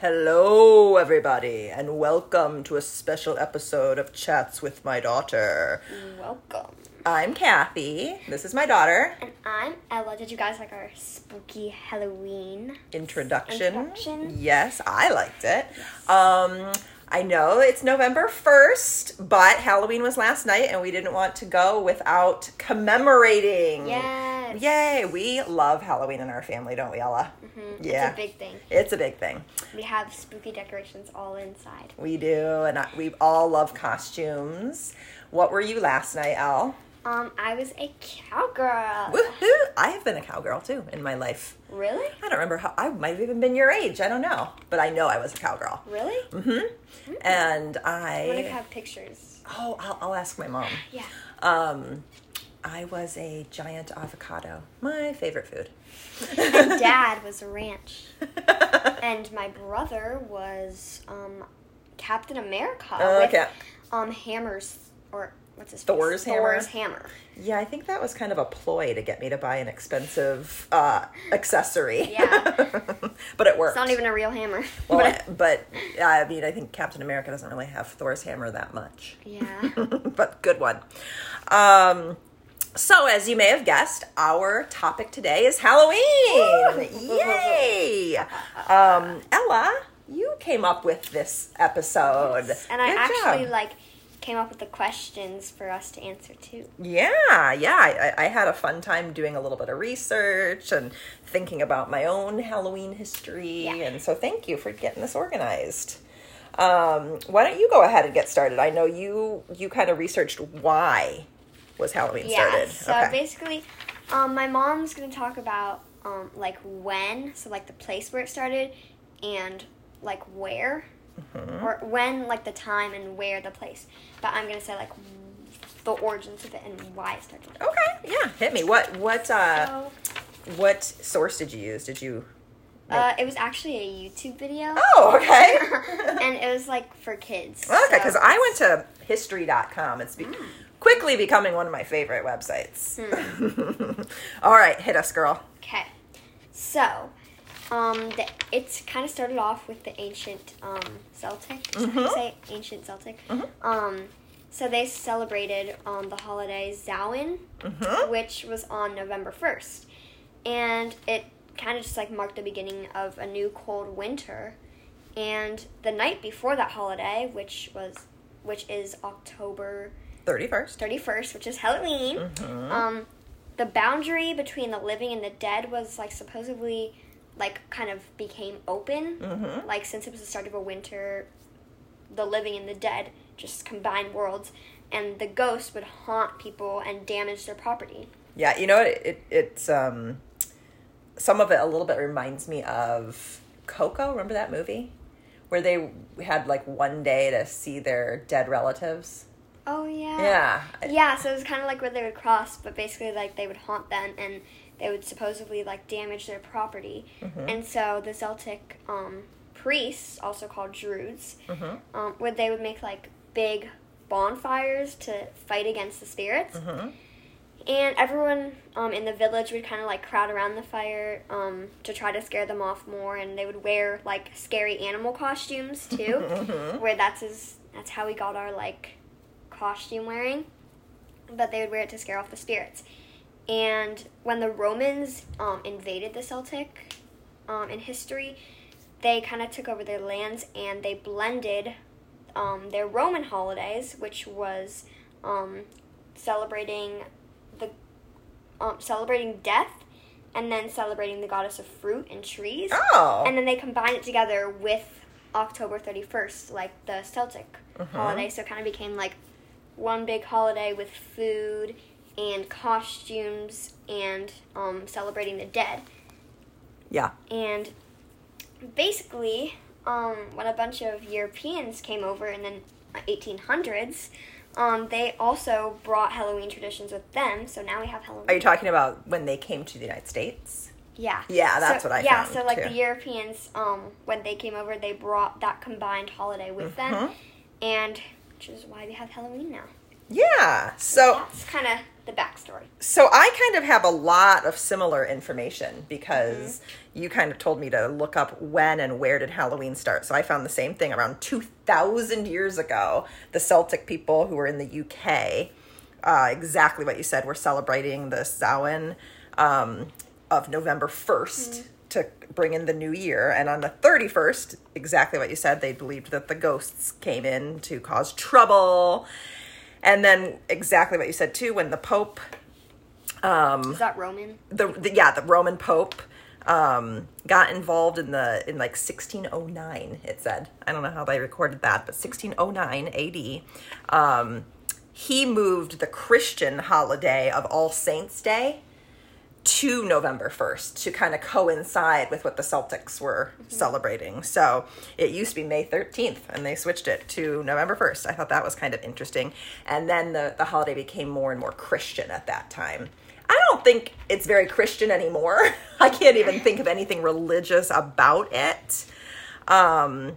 Hello, everybody, and welcome to a special episode of Chats with My Daughter. Welcome. I'm Kathy. This is my daughter. And I'm Ella. Did you guys like our spooky Halloween? Introduction. Introduction. Yes, I liked it. Um, I know it's November 1st, but Halloween was last night, and we didn't want to go without commemorating. Yay! We love Halloween in our family, don't we, Ella? Mhm. Yeah. It's a big thing. It's a big thing. We have spooky decorations all inside. We do, and I, we all love costumes. What were you last night, Elle? Um, I was a cowgirl. Woohoo! I have been a cowgirl too in my life. Really? I don't remember how. I might have even been your age. I don't know, but I know I was a cowgirl. Really? Mm-hmm. And I wonder if you have pictures. Oh, I'll, I'll ask my mom. Yeah. Um, I was a giant avocado. My favorite food. And Dad was a ranch. And my brother was um, Captain America Okay. with um, hammers or what's his face? Thor's hammer? Thor's hammer. Yeah, I think that was kind of a ploy to get me to buy an expensive uh, accessory. Yeah. but it worked. It's not even a real hammer. Well, but but I mean, I think Captain America doesn't really have Thor's hammer that much. yeah. but good one. Um, so, as you may have guessed, our topic today is Halloween. Yay! Um, Ella, you came up with this episode, And I actually job. like came up with the questions for us to answer too. Yeah, yeah. I, I had a fun time doing a little bit of research and thinking about my own Halloween history. Yeah. And so, thank you for getting this organized. Um, why don't you go ahead and get started? I know you you kind of researched why was Halloween Yeah. started. So basically, um, my mom's gonna talk about um, like when, so like the place where it started, and like where, Mm-hmm. or when, like the time and where the place. But I'm gonna say like the origins of it and why it started. Okay, yeah, hit me. What what uh So, what source did you use? Did you? uh, it was actually a YouTube video. Oh, okay. and it was like for kids. okay, so- because I went to history.com. It's be- quickly becoming one of my favorite websites. All right, hit us, girl. Okay, so um, the, it's kind of started off with the ancient um, Celtic. Is that how you Mhm. say ancient Celtic? Mhm. Um, so they celebrated um, the holiday Samhain, Mm-hmm. which was on November first, and it kind of just like marked the beginning of a new cold winter. And the night before that holiday, which was which is October 31st. 31st, which is Halloween, Mhm. um, the boundary between the living and the dead was like supposedly like kind of became open. Mhm. Like since it was the start of a winter, the living and the dead just combined worlds, and the ghosts would haunt people and damage their property. Yeah, you know what? It, it, it's um, some of it a little bit reminds me of Coco. Remember that movie where they had like one day to see their dead relatives? Oh yeah. Yeah. Yeah, so it was kind of like where they would cross, but basically like they would haunt them and they would supposedly like damage their property. Mhm. And so the Celtic um, priests, also called Druids, Mhm. um, where they would make like big bonfires to fight against the spirits. Mhm. And everyone um, in the village would kind of like crowd around the fire um, to try to scare them off more, and they would wear like scary animal costumes too, Mhm. where that's his, that's how we got our like costume wearing. But they would wear it to scare off the spirits. And when the Romans um, invaded the Celtic um, in history, they kind of took over their lands and they blended um, their Roman holidays, which was um, celebrating the um, celebrating death, and then celebrating the goddess of fruit and trees, Oh. and then they combined it together with October thirty first, like the Celtic Mhm. holiday. So it kind of became like one big holiday with food and costumes and um, celebrating the dead. yeah. And basically, um, when a bunch of Europeans came over in the 1800s, um, they also brought Halloween traditions with them. So now we have Halloween. Are you talking about when they came to the United States? Yeah. Yeah, that's so, what I Yeah, so like too. the Europeans, um, when they came over, they brought that combined holiday with them, Mhm. and which is why we have Halloween now. Yeah. So That's kind of the backstory. So I kind of have a lot of similar information because you kind of told me to look up when and where did Halloween start. So I found the same thing around 2000 years ago. The Celtic people who were in the UK, uh, exactly what you said, were celebrating the Samhain um, of November 1st to bring in the new year. And on the 31st, exactly what you said, they believed that the ghosts came in to cause trouble. And then exactly what you said too, when the Pope um, Is that Roman? the, the yeah the roman pope um got involved in the in like 1609 it said i don't know how they recorded that but 1609 ad um he moved the christian holiday of all saints day to November 1st to kind of coincide with what the Celtics were celebrating. So it used to be May 13th and they switched it to November 1st. I thought that was kind of interesting. And then the, the holiday became more and more Christian at that time. I don't think it's very Christian anymore. I can't even think of anything religious about it. Um,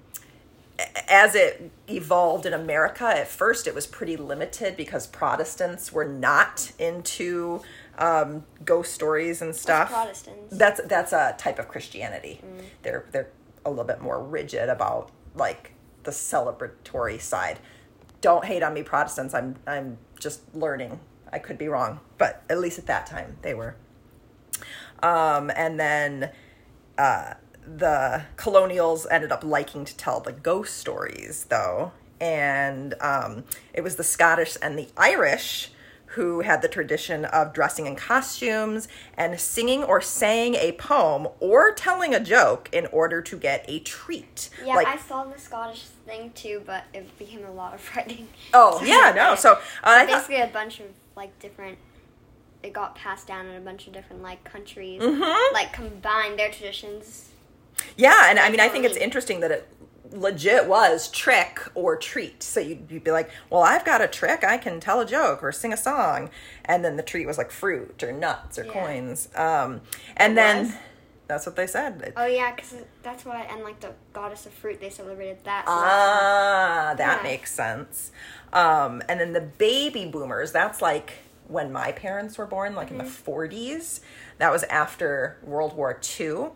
as it evolved in America, at first it was pretty limited because Protestants were not into um, ghost stories and stuff. Protestants? That's that's a type of Christianity. They're they're a little bit more rigid about like the celebratory side. Don't hate on me, Protestants. I'm I'm just learning. I could be wrong, but at least at that time they were. Um, and then uh, the colonials ended up liking to tell the ghost stories, though. And um, it was the Scottish and the Irish who had the tradition of dressing in costumes and singing or saying a poem or telling a joke in order to get a treat. Yeah, like, I saw the Scottish thing too, but it became a lot of writing. oh, yeah, no. So uh, I thought, basically a bunch of like different. It got passed down in a bunch of different like countries, Mm-hmm. like combined their traditions. Yeah, and I mean, I think it's interesting that it legit was trick or treat. So you'd, you'd be like, well, I've got a trick. I can tell a joke or sing a song. And then the treat was like fruit or nuts or Yeah. coins. Um, and It then was? that's what they said. Oh yeah, because that's why, and like the goddess of fruit, they celebrated that. so Ah, that Yeah. makes sense. Um, and then the baby boomers, that's like when my parents were born, like in the 40s. That was after World War II.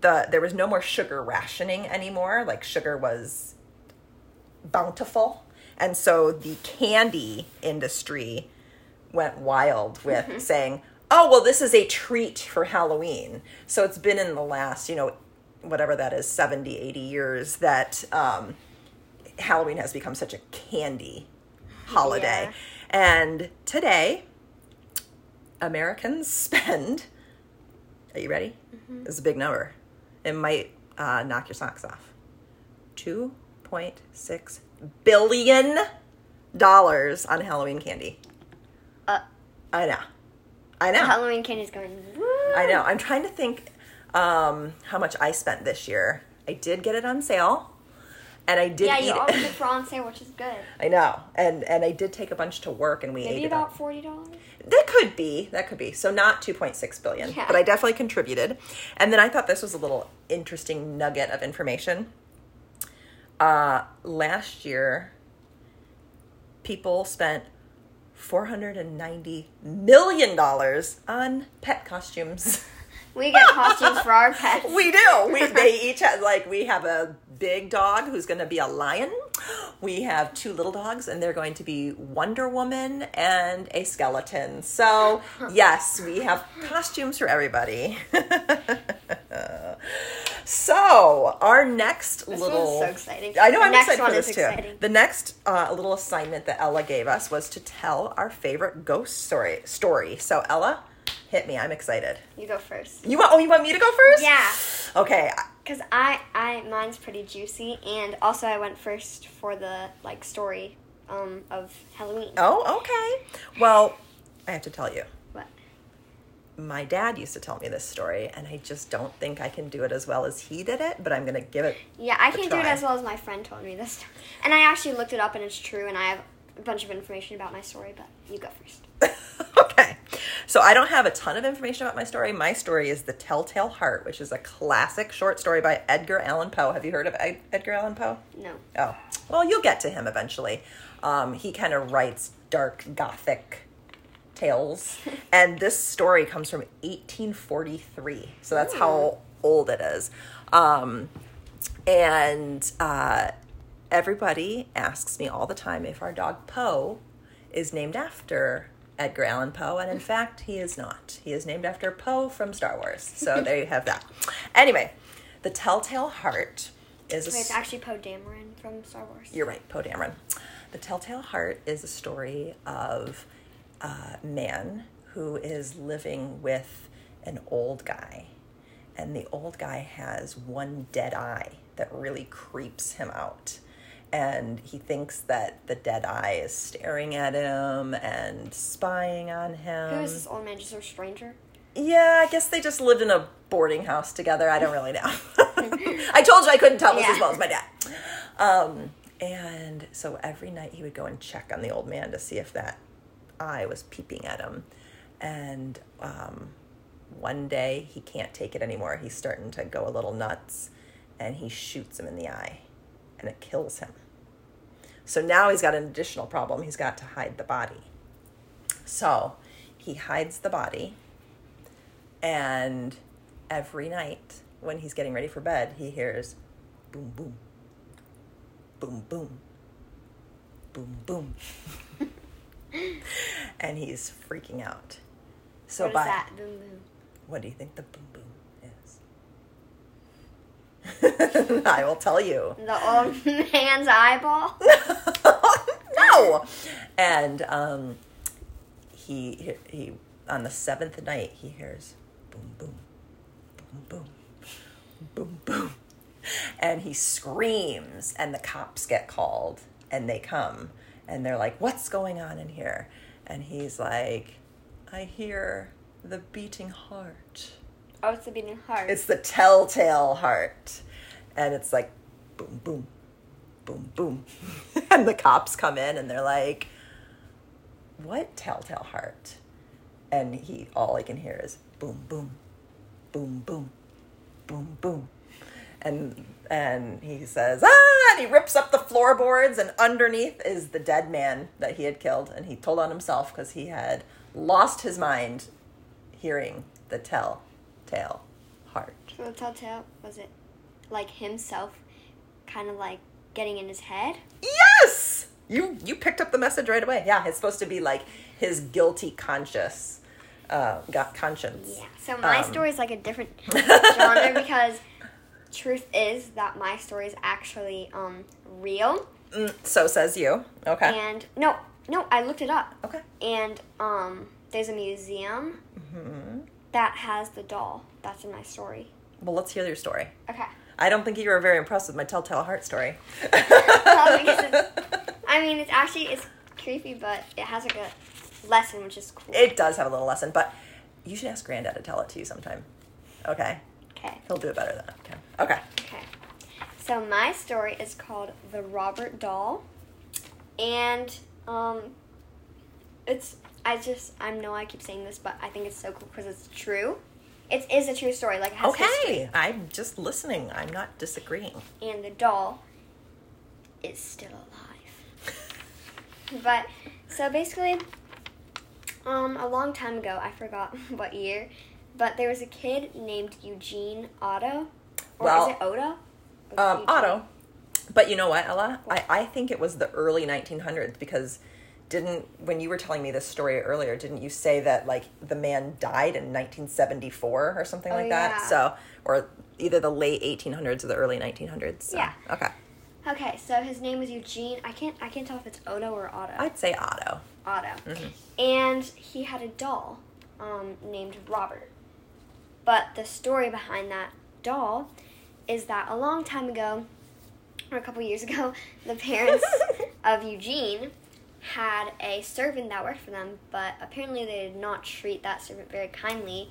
The, there was no more sugar rationing anymore. Like sugar was bountiful. And so the candy industry went wild with saying, oh, well, this is a treat for Halloween. So it's been in the last, you know, whatever that is, 70, 80 years that um, Halloween has become such a candy holiday. Yeah. And today, Americans spend, are you ready? It's a big number. It might uh, knock your socks off. $2.6 billion on Halloween candy. Uh, I know. I know. Halloween candy's going. Woo! I know. I'm trying to think um, how much I spent this year. I did get it on sale, and I did Yeah, eat you it. always get for on sale, which is good. I know, and and I did take a bunch to work, and we Maybe ate it. about forty dollars. That could be. That could be. So not 2.6 billion, Yeah. but I definitely contributed. And then I thought this was a little interesting nugget of information. Uh, last year, people spent 490 million dollars on pet costumes. We get costumes for our pets. We do. We they each have like we have a big dog who's going to be a lion. We have two little dogs and they're going to be Wonder Woman and a skeleton. So, yes, we have costumes for everybody. so, our next This little so exciting. I know The I'm excited for this too. exciting. The next uh, little assignment that Ella gave us was to tell our favorite ghost story. Story. So, Ella, hit me. I'm excited. You go first. You want? Oh, you want me to go first? Yeah, Okay. because I, I, mine's pretty juicy, and also I went first for the like story, um, of Halloween. Oh, okay. Well, I have to tell you, What? my dad used to tell me this story, and I just don't think I can do it as well as he did it. But I'm gonna give it. Yeah, I can't do it as well as my friend told me this. And I actually looked it up, and it's true. And I have a bunch of information about my story, but you go first. So I don't have a ton of information about my story. My story is The Telltale Heart, which is a classic short story by Edgar Allan Poe. Have you heard of Ed- Edgar Allan Poe? No. Oh, well, you'll get to him eventually. Um, he kind of writes dark gothic tales, and this story comes from 1843. So that's how old it is. Um, and uh, everybody asks me all the time if our dog Poe is named after Edgar Allan Poe, and in fact, he is not. He is named after Poe from Star Wars. So there you have that. Anyway, the Telltale Heart is a Wait, it's actually Poe Dameron from Star Wars. you're right, Poe Dameron. The Telltale Heart is a story of a man who is living with an old guy. And the old guy has one dead eye that really creeps him out. And he thinks that the dead eye is staring at him and spying on him. Who is this old man? Just a stranger? Yeah, I guess they just lived in a boarding house together. I don't really know. I told you I couldn't tell this as well as my dad. Um, and so every night he would go and check on the old man to see if that eye was peeping at him. And um, one day he can't take it anymore. He's starting to go a little nuts and he shoots him in the eye and it kills him. So now he's got an additional problem. He's got to hide the body. So he hides the body and every night when he's getting ready for bed, he hears boom, boom, boom, boom, boom, boom. and he's freaking out. So what is by that? Boom boom. what do you think the boom boom? I will tell you. The old man's eyeball. no. And um, he he on the seventh night he hears boom boom boom boom boom boom, and he screams, and the cops get called, and they come, and they're like, "What's going on in here?" And he's like, "I hear the beating heart." Oh, it's the beating heart. It's the telltale heart. And it's like boom, boom, boom, boom. and the cops come in and they're like, What telltale heart? And he all I can hear is boom, boom, boom, boom, boom, boom. And and he says, ah, and he rips up the floorboards, and underneath is the dead man that he had killed. And he told on himself because he had lost his mind hearing the telltale heart. So the telltale was it like himself, kind of like getting in his head? Yes, you you picked up the message right away. Yeah, it's supposed to be like his guilty conscious, uh, got conscience. Yeah. So my Um, story is like a different genre because truth is that my story is actually um real Mm, so says you. Okay. and no no I looked it up okay. and um there's a museum Mm-hmm. That has the doll that's in my story. Well, let's hear your story. Okay. I don't think you were very impressed with my telltale heart story. Well, because it's- I mean, it's actually it's creepy, but it has like a lesson, which is cool. it does have a little lesson, but you should ask Granddad to tell it to you sometime. Okay. Okay. He'll do it better than I. Okay. Okay. So my story is called The Robert Doll. And um it's I just I know I keep saying this, but I think it's so cool because it's true. It is a true story, like it has Okay. history. I'm just listening. I'm not disagreeing. And the doll is still alive. but so basically, um, a long time ago, I forgot what year, but there was a kid named Eugene Otto. Or Well, is it? Or Um, Otto. But you know what, Ella? I, I think it was the early 1900s because didn't, when you were telling me this story earlier, didn't you say that like the man died in 1974 or something Oh, like that? yeah. So, or either the late 1800s or the early 1900s. So, Yeah. Okay. Okay, so his name was Eugene. I can't I can't tell if it's Odo or Otto. I'd say Otto. Otto. Mm-hmm. And he had a doll um, named Robert. But the story behind that doll is that a long time ago, or a couple years ago, the parents of Eugene had a servant that worked for them, but apparently they did not treat that servant very kindly,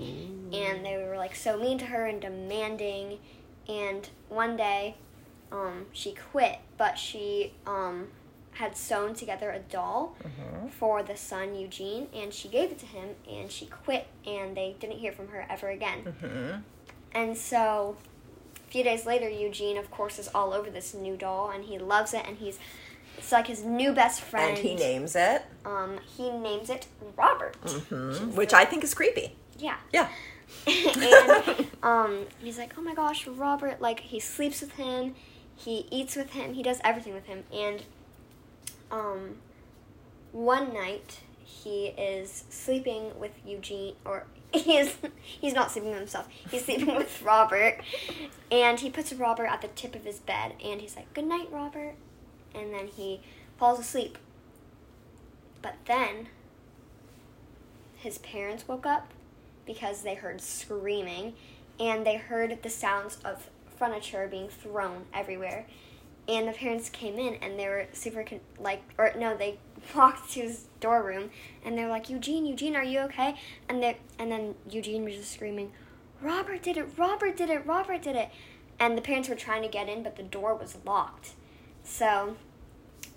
and they were like so mean to her and demanding. And one day, um, she quit, but she um, had sewn together a doll for the son Eugene, and she gave it to him, and she quit, and they didn't hear from her ever again. Mm-hmm. And so, a few days later, Eugene, of course, is all over this new doll, and he loves it, and he's it's like his new best friend. And he names it, Um, he names it Robert. mhm, which I think is creepy. Yeah. Yeah. and um, he's like, oh my gosh, Robert. Like he sleeps with him, he eats with him, he does everything with him. And um, one night he is sleeping with Eugene, or he is he's not sleeping with himself. He's sleeping with Robert, and he puts Robert at the tip of his bed, and he's like, good night, Robert. And then he falls asleep. But then his parents woke up because they heard screaming and they heard the sounds of furniture being thrown everywhere. And the parents came in and they were super con- like, or no, they walked to his door room and they're like, Eugene, Eugene, are you okay? And they and then Eugene was just screaming, Robert did it, Robert did it, Robert did it. And the parents were trying to get in, but the door was locked. So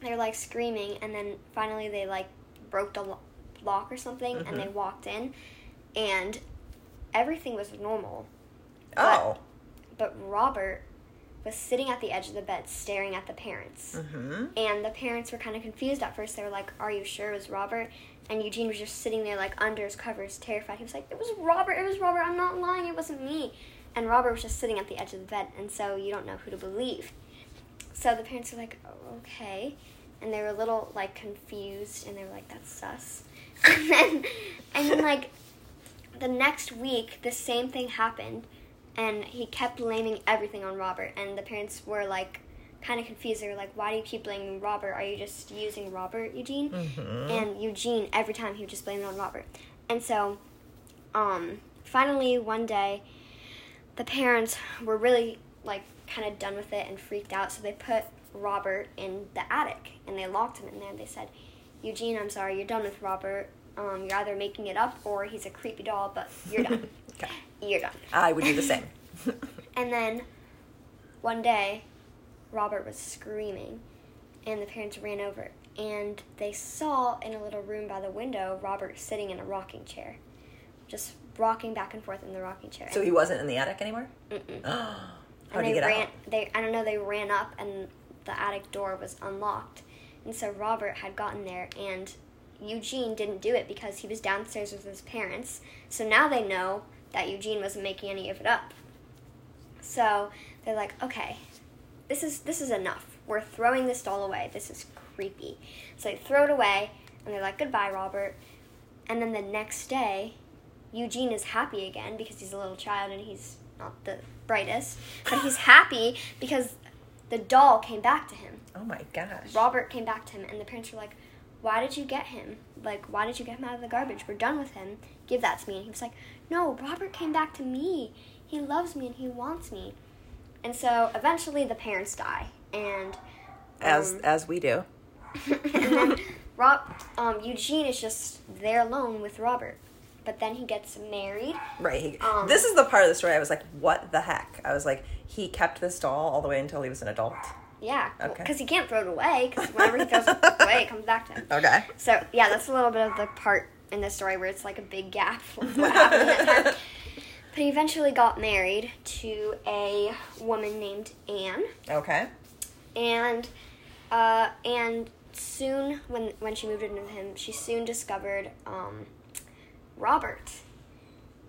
they're like screaming, and then finally they like broke the lo- lock or something, and they walked in, and everything was normal. Oh. But Robert was sitting at the edge of the bed staring at the parents. Mm-hmm. And the parents were kind of confused at first. They were like, Are you sure it was Robert? And Eugene was just sitting there, like, under his covers, terrified. He was like, It was Robert, it was Robert, I'm not lying, it wasn't me. And Robert was just sitting at the edge of the bed, and so you don't know who to believe. So the parents were like, oh, Okay. And they were a little, like, confused, and they were like, That's sus. and then, and then, like, the next week, the same thing happened, and he kept blaming everything on Robert. And the parents were like, kind of confused. They were like, "Why do you keep blaming Robert? Are you just using Robert, Eugene?" Mm-hmm. And Eugene, every time he would just blame it on Robert. And so, um, finally one day, the parents were really like kind of done with it and freaked out. So they put Robert in the attic and they locked him in there. They said, "Eugene, I'm sorry, you're done with Robert. Um, you're either making it up or he's a creepy doll, but you're done. Okay. you're done." I would do the same. And then one day, Robert was screaming, and the parents ran over, and they saw in a little room by the window Robert sitting in a rocking chair, just rocking back and forth in the rocking chair. so he wasn't in the attic anymore? Mm-mm. How and they ran. out? They I don't know. They ran up, and the attic door was unlocked, and so Robert had gotten there, and Eugene didn't do it because he was downstairs with his parents. So now they know that Eugene wasn't making any of it up. So they're like, okay, this is this is enough. We're throwing this doll away. This is creepy. So they throw it away, and they're like, goodbye, Robert. And then the next day, Eugene is happy again because he's a little child and he's not the brightest, but he's happy because the doll came back to him. Oh my gosh. Robert came back to him, and the parents were like, "Why did you get him? Like, why did you get him out of the garbage? We're done with him. Give that to me." And he was like, "No, Robert came back to me. He loves me and he wants me." And so eventually, the parents die, and as um, as we do. and then Rob, um, Eugene is just there alone with Robert. But then he gets married. Right. He, Um, this is the part of the story I was like, what the heck? I was like, he kept this doll all the way until he was an adult. Yeah, Okay. because he can't throw it away. Because whenever he throws it away, it comes back to him. Okay. So yeah, that's a little bit of the part in the story where it's like a big gap what happened that time. But he eventually got married to a woman named Anne, Okay. and uh, and soon when when she moved in with him, she soon discovered um, Robert,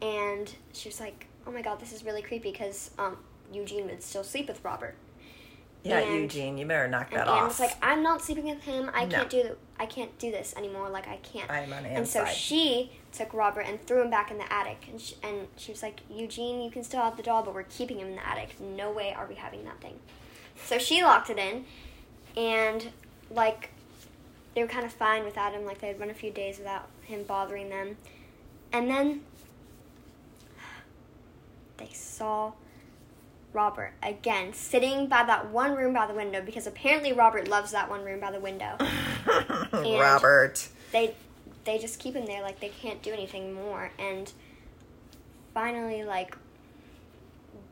and she was like, "Oh my God, this is really creepy," because um, Eugene would still sleep with Robert. Yeah, And- Eugene, you better knock And that Anne off. And was like, "I'm not sleeping with him. I No. can't do th- I can't do this anymore. Like I can't." I'm on and so she took Robert and threw him back in the attic. And she, and she was like, "Eugene, you can still have the doll, but we're keeping him in the attic. No way are we having that thing." So she locked it in, and like they were kind of fine without him. Like they had run a few days without him bothering them, and then they saw Robert again sitting by that one room by the window because apparently Robert loves that one room by the window. Robert. they they just keep him there like they can't do anything more. And finally like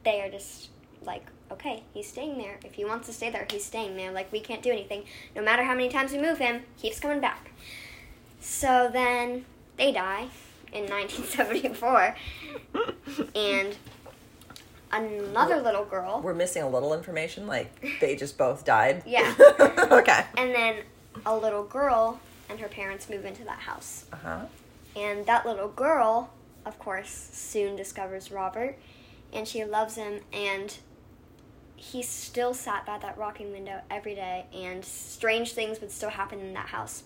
they are just like okay he's staying there. If he wants to stay there he's staying there. Like we can't do anything. No matter how many times we move him keeps coming back. So then they die in 1974 and another little girl. We're missing a little information, like they just both died. Yeah. okay. And then a little girl and her parents move into that house. Uh huh. And that little girl, of course, soon discovers Robert and she loves him and he still sat by that rocking window every day and strange things would still happen in that house.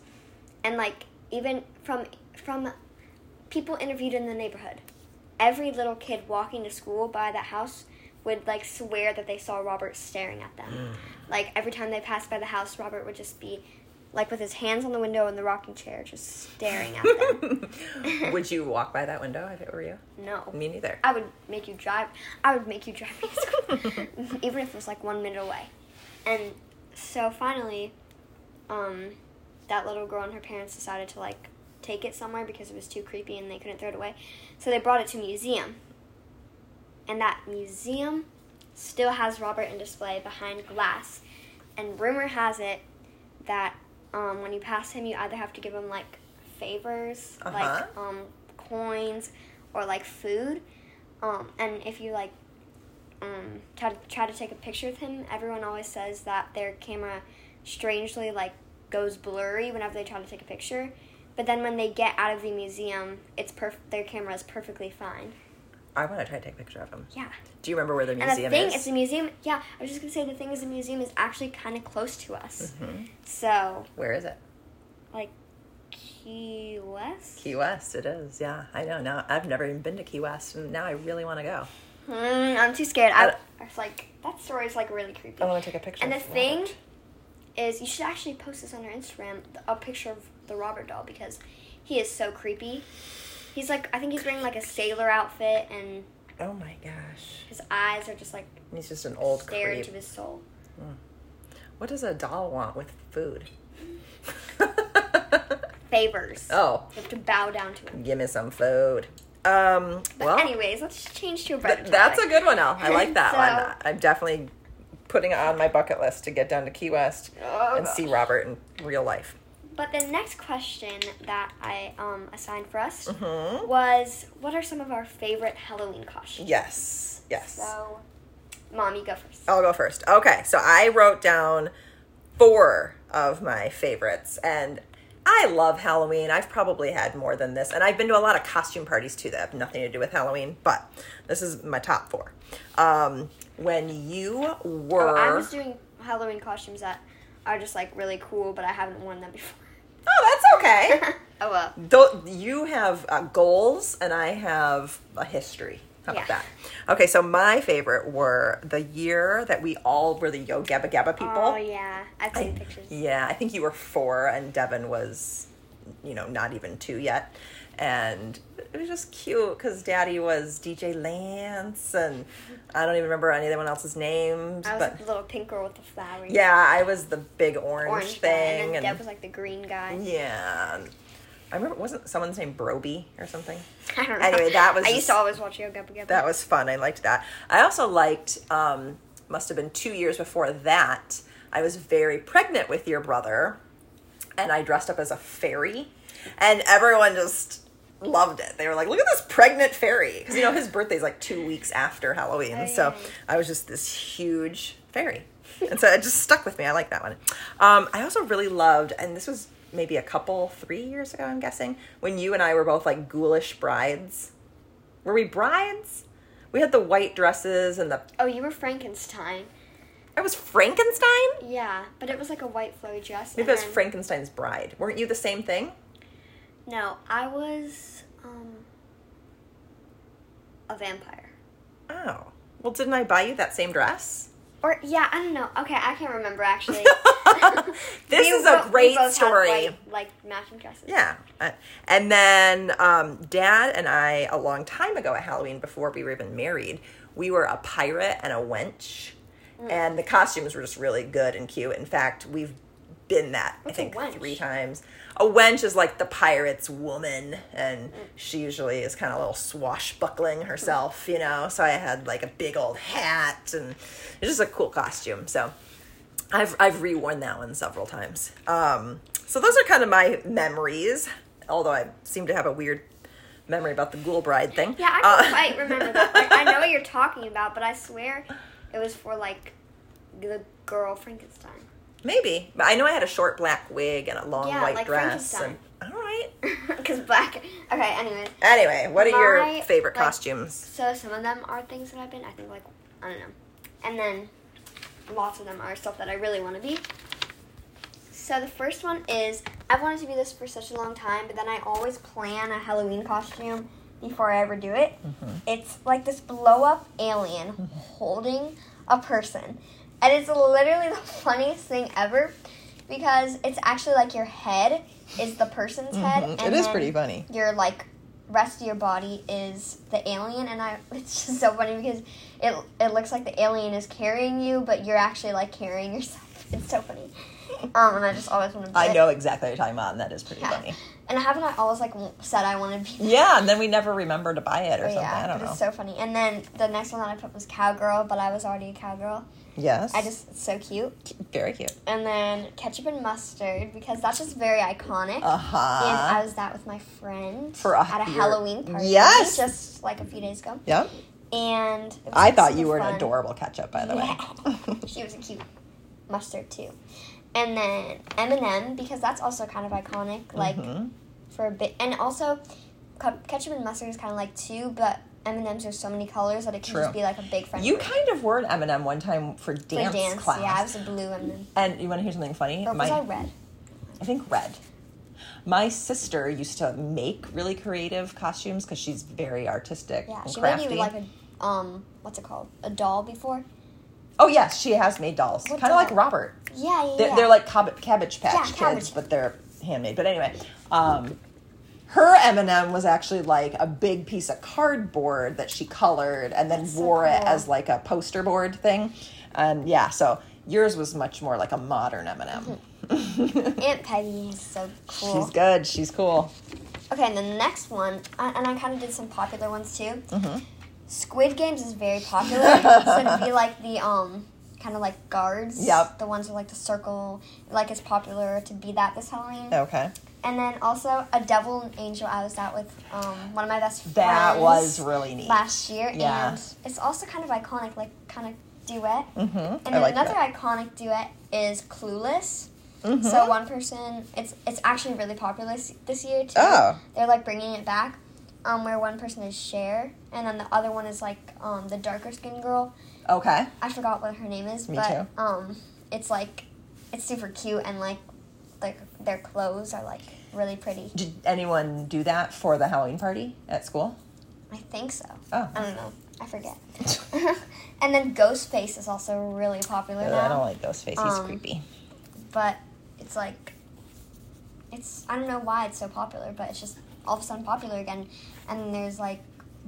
And like even from from people interviewed in the neighborhood, every little kid walking to school by that house would like swear that they saw Robert staring at them. Like every time they passed by the house, Robert would just be like with his hands on the window in the rocking chair, just staring at them. Would you walk by that window if it were you? no. Me neither. I would make you drive. I would make you drive me to school, even if it was like one minute away. And so finally, um, that little girl and her parents decided to like take it somewhere because it was too creepy and they couldn't throw it away. So they brought it to a museum, and that museum still has Robert in display behind glass. And rumor has it that um, when you pass him, you either have to give him like favors, Uh-huh. like um, coins, or like food. Um, and if you like um, try to try to take a picture with him, everyone always says that their camera strangely like goes blurry whenever they try to take a picture. But then when they get out of the museum, it's perf- their camera is perfectly fine. I want to try to take a picture of them. Yeah. Do you remember where the museum And the thing is? is, the museum. Yeah, I was just gonna say the thing is, the museum is actually kind of close to us. Mhm. So Where is it? like Key West. Key West. It is. Yeah, I know. Now I've never even been to Key West, and now I really want to go. Mm, I'm too scared. I, I was like, that story is like really creepy. I want to take a picture. And the thing Robert. is, you should actually post this on your Instagram, a picture of the Robert doll because he is so creepy. He's like, I think he's wearing like a sailor outfit, and Oh my gosh, his eyes are just like he's just an old stare creep. into his soul. What does a doll want with food? Favors. oh, You have to bow down to him. give me some food. Um, But well, anyways, let's change to a th- that's a good one, Al. I like that So- one. I'm definitely putting it on my bucket list to get down to Key West Oh, and see Robert in real life. But the next question that I um, assigned for us hmm was, what are some of our favorite Halloween costumes? Yes, yes. So, mom, you go first. I'll go first. Okay, so I wrote down four of my favorites, and I love Halloween. I've probably had more than this, and I've been to a lot of costume parties too that have nothing to do with Halloween, but this is my top four. Um, when you were. Oh, I was doing Halloween costumes that are just like really cool, but I haven't worn them before. Oh, that's okay. oh well. Though you have uh, goals, and I have a history. How about Yeah. that? Okay, so my favorite were the year that we all were the Yo Gabba Gabba people. Oh yeah, I've seen I- pictures. Yeah, I think you were four and Devin was, you know, not even two yet. And it was just cute because Daddy was DJ Lance, and I don't even remember any of anyone else's names. I was but like the little pink girl with the flower. yeah, I was the big orange, orange guy, and thing. Deb was like the green guy. yeah, I remember wasn't someone's name Brobee or something. I don't know. Anyway, that was I used to always watch Yo Gabba Gabba. That was fun. I liked that. I also liked, um, must have been two years before that, I was very pregnant with your brother, and I dressed up as a fairy, and everyone just loved it. They were like, look at this pregnant fairy. Because, you know, his birthday's like two weeks after Halloween. So. I was just this huge fairy. And so it just stuck with me. I like that one. Um, I also really loved, and this was maybe a couple, three years ago, I'm guessing, when you and I were both like ghoulish brides. Were we brides? We had the white dresses and the. oh, you were Frankenstein. I was Frankenstein? Yeah, but it was like a white flowy dress. Maybe and I was Frankenstein's bride. Weren't you the same thing? No, I was um a vampire. Oh. Well, didn't I buy you that same dress? Or yeah, I don't know. Okay, I can't remember actually. This is a great both had story. like matching dresses. Yeah. Uh, And then um, Dad and I, a long time ago at Halloween, before we were even married, we were a pirate and a wench. Mm. And the costumes were just really good and cute. In fact, we've been that, What's I think, three times. A wench is like the pirate's woman, and she usually is kind of a little swashbuckling herself, you know. So I had like a big old hat, and it's just a cool costume. So I've I've reworn that one several times. Um, so those are kind of my memories. Although I seem to have a weird memory about the Ghoul Bride thing. Yeah, I Uh, don't quite remember that. Like, I know what you're talking about, but I swear it was for like the girl Frankenstein. Maybe, but I know I had a short black wig and a long Yeah, white like dress. And, all right. Because black. Okay, anyways. Anyway, what are your favorite like, costumes? So some of them are things that I've been. I think like I don't know, and then lots of them are stuff that I really want to be. So the first one is I've wanted to be this for such a long time, but then I always plan a Halloween costume before I ever do it. Mm-hmm. It's like this blow up alien mm-hmm. holding a person, and it's literally the funniest thing ever because it's actually like your head is the person's head. Mhm. and It is pretty funny. Your like rest of your body is the alien, and I it's just so funny because it it looks like the alien is carrying you, but you're actually like carrying yourself. It's so funny. Um, and I just always want to. I it. know exactly what you're talking about, and that is pretty Yeah. funny. And haven't I always like said I want to be? Yeah, and then we never remember to buy it or But something. yeah, I don't know. it's so funny. And then the next one that I put was cowgirl, but I was already a cowgirl. Yes. I just it's so cute. very cute. And then ketchup and mustard because that's just very iconic. Uh And I was that with my friend For a- at a your- Halloween party. Yes! just like a few days ago. Yep. And it was, I like, thought you were an adorable ketchup, by the way. she was a cute mustard too. And then M&M because that's also kind of iconic, like Mhm. for a bit. And also, ketchup and mustard is kind of like two, but M&Ms are so many colors that it can True. just be like a big friend. You kind of were an M&M one time for For dance, dance, class. yeah, I was a blue M&M. And you want to hear something funny? Or was My- I red? I think red. My sister used to make really creative costumes because she's very artistic Yeah, and she crafty. made you like a um, what's it called? A doll before. oh yes, she has made dolls, kind of like? Robert. Yeah, yeah, They're, yeah. they're like cab- Cabbage Patch Yeah, Kids, Cabbage. but they're handmade. But anyway, um, her M&M was actually like a big piece of cardboard that she colored and then That's so wore it as like a poster board thing. And yeah, so yours was much more like a modern M&M. Aunt Peggy is so cool. She's good. She's cool. Okay, and the next one, and I kind of did some popular ones too. Mm-hmm. Squid Games is very popular, so to be like the um, kind of like guards. Yep. The ones with like the circle, like it's popular to be that this Halloween. Okay. And then also a devil and angel. I was out with um one of my best friends. That was really neat. last year, Yeah. and it's also kind of iconic, like kind of duet. Mm-hmm. And like another that. iconic duet is Clueless. Mhm. So one person, it's it's actually really popular this, this year too. Oh. They're like bringing it back, um, where one person is Cher, and then the other one is like um the darker skinned girl. Okay. I forgot what her name is, Me but too. um, it's like it's super cute and like like their clothes are like really pretty. Did anyone do that for the Halloween party at school? I think so. Oh. I don't know. I forget. and then Ghostface is also really popular now. I don't like Ghostface. He's Um, creepy. but it's like it's I don't know why it's so popular, but it's just all of a sudden popular again. And there's like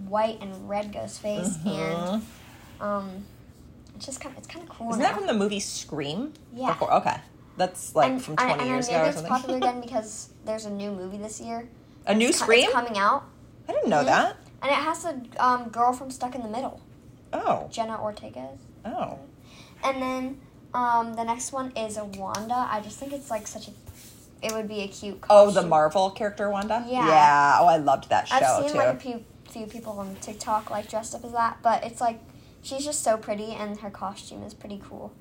white and red Ghostface, and Mhm. um, it's just kind of it's kind of cool. Isn't now. that from the movie Scream? Yeah. Before- okay. That's like and, from I- 20 and years I ago know it's popular again because there's a new movie this year. A new It's co- Scream? It's coming out, I didn't know Mhm. that. and it has a um, girl from Stuck in the Middle, Oh. Jenna Ortega. Oh. And then um, the next one is a Wanda. I just think it's like such a. It would be a cute. Oh, the Marvel character Wanda? Yeah. Yeah. Oh, I loved that show I've seen too. like a few, few people on TikTok like dressed up as that, but it's like she's just so pretty and her costume is pretty cool.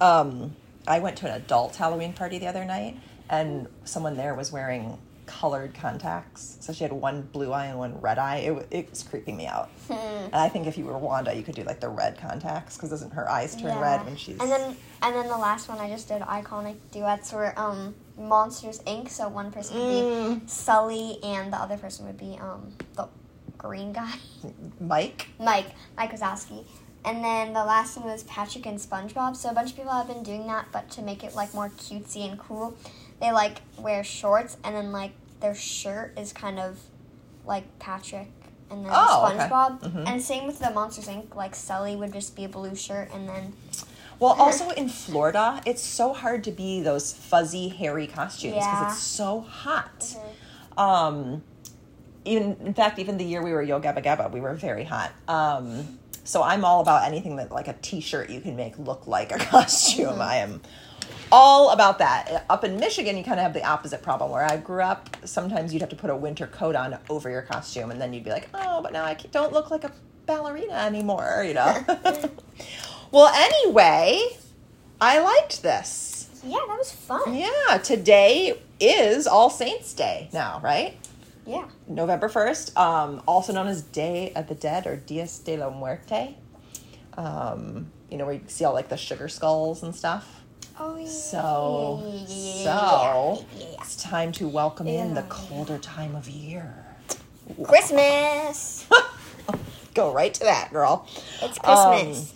um, I went to an adult Halloween party the other night, and someone there was wearing colored contacts. So she had one blue eye and one red eye. It, it was creeping me out. Hmm. And I think if you were Wanda, you could do like the red contacts because doesn't her eyes turn red when she's. And then and then the last one I just did iconic duets were um Monsters Inc. So one person would Mm. be Sully and the other person would be um the green guy. Mike? Mike, Mike Wazowski. And then the last one was Patrick and SpongeBob. So a bunch of people have been doing that, but to make it like more cutesy and cool, they like wear shorts and then like their shirt is kind of like Patrick and then Oh, okay. SpongeBob. Mhm. And same with the Monsters Inc. Like Sully would just be a blue shirt and then Well, also in Florida, it's so hard to be those fuzzy, hairy costumes because Yeah. it's so hot. Um, even in fact, even the year we were Yo Gabba Gabba, we were very hot. Um, so I'm all about anything that like a T-shirt you can make look like a costume. Mm-hmm. I am all about that. Up in Michigan, you kind of have the opposite problem. Where I grew up, sometimes you'd have to put a winter coat on over your costume, and then you'd be like, "Oh, but now I don't look like a ballerina anymore," you know. well, anyway, I liked this. Yeah, that was fun. Yeah, today is All Saints Day now, right? Yeah. November 1st, um, also known as Day of the Dead or Dias de la Muerte. Um, you know, where you see all like the sugar skulls and stuff. Oh yeah. So, so it's time to welcome in the colder time of year. Christmas. Go right to that, girl. It's Christmas.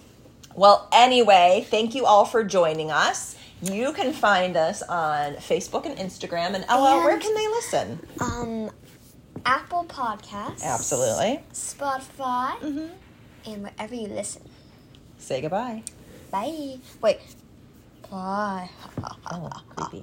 Well, anyway, thank you all for joining us. You can find us on Facebook and Instagram. And Ella, where can they listen? um, Apple Podcasts. Absolutely. Spotify. Mm-hmm. And wherever you listen. Say goodbye. Bye. Wait. Bye. Oh, creepy.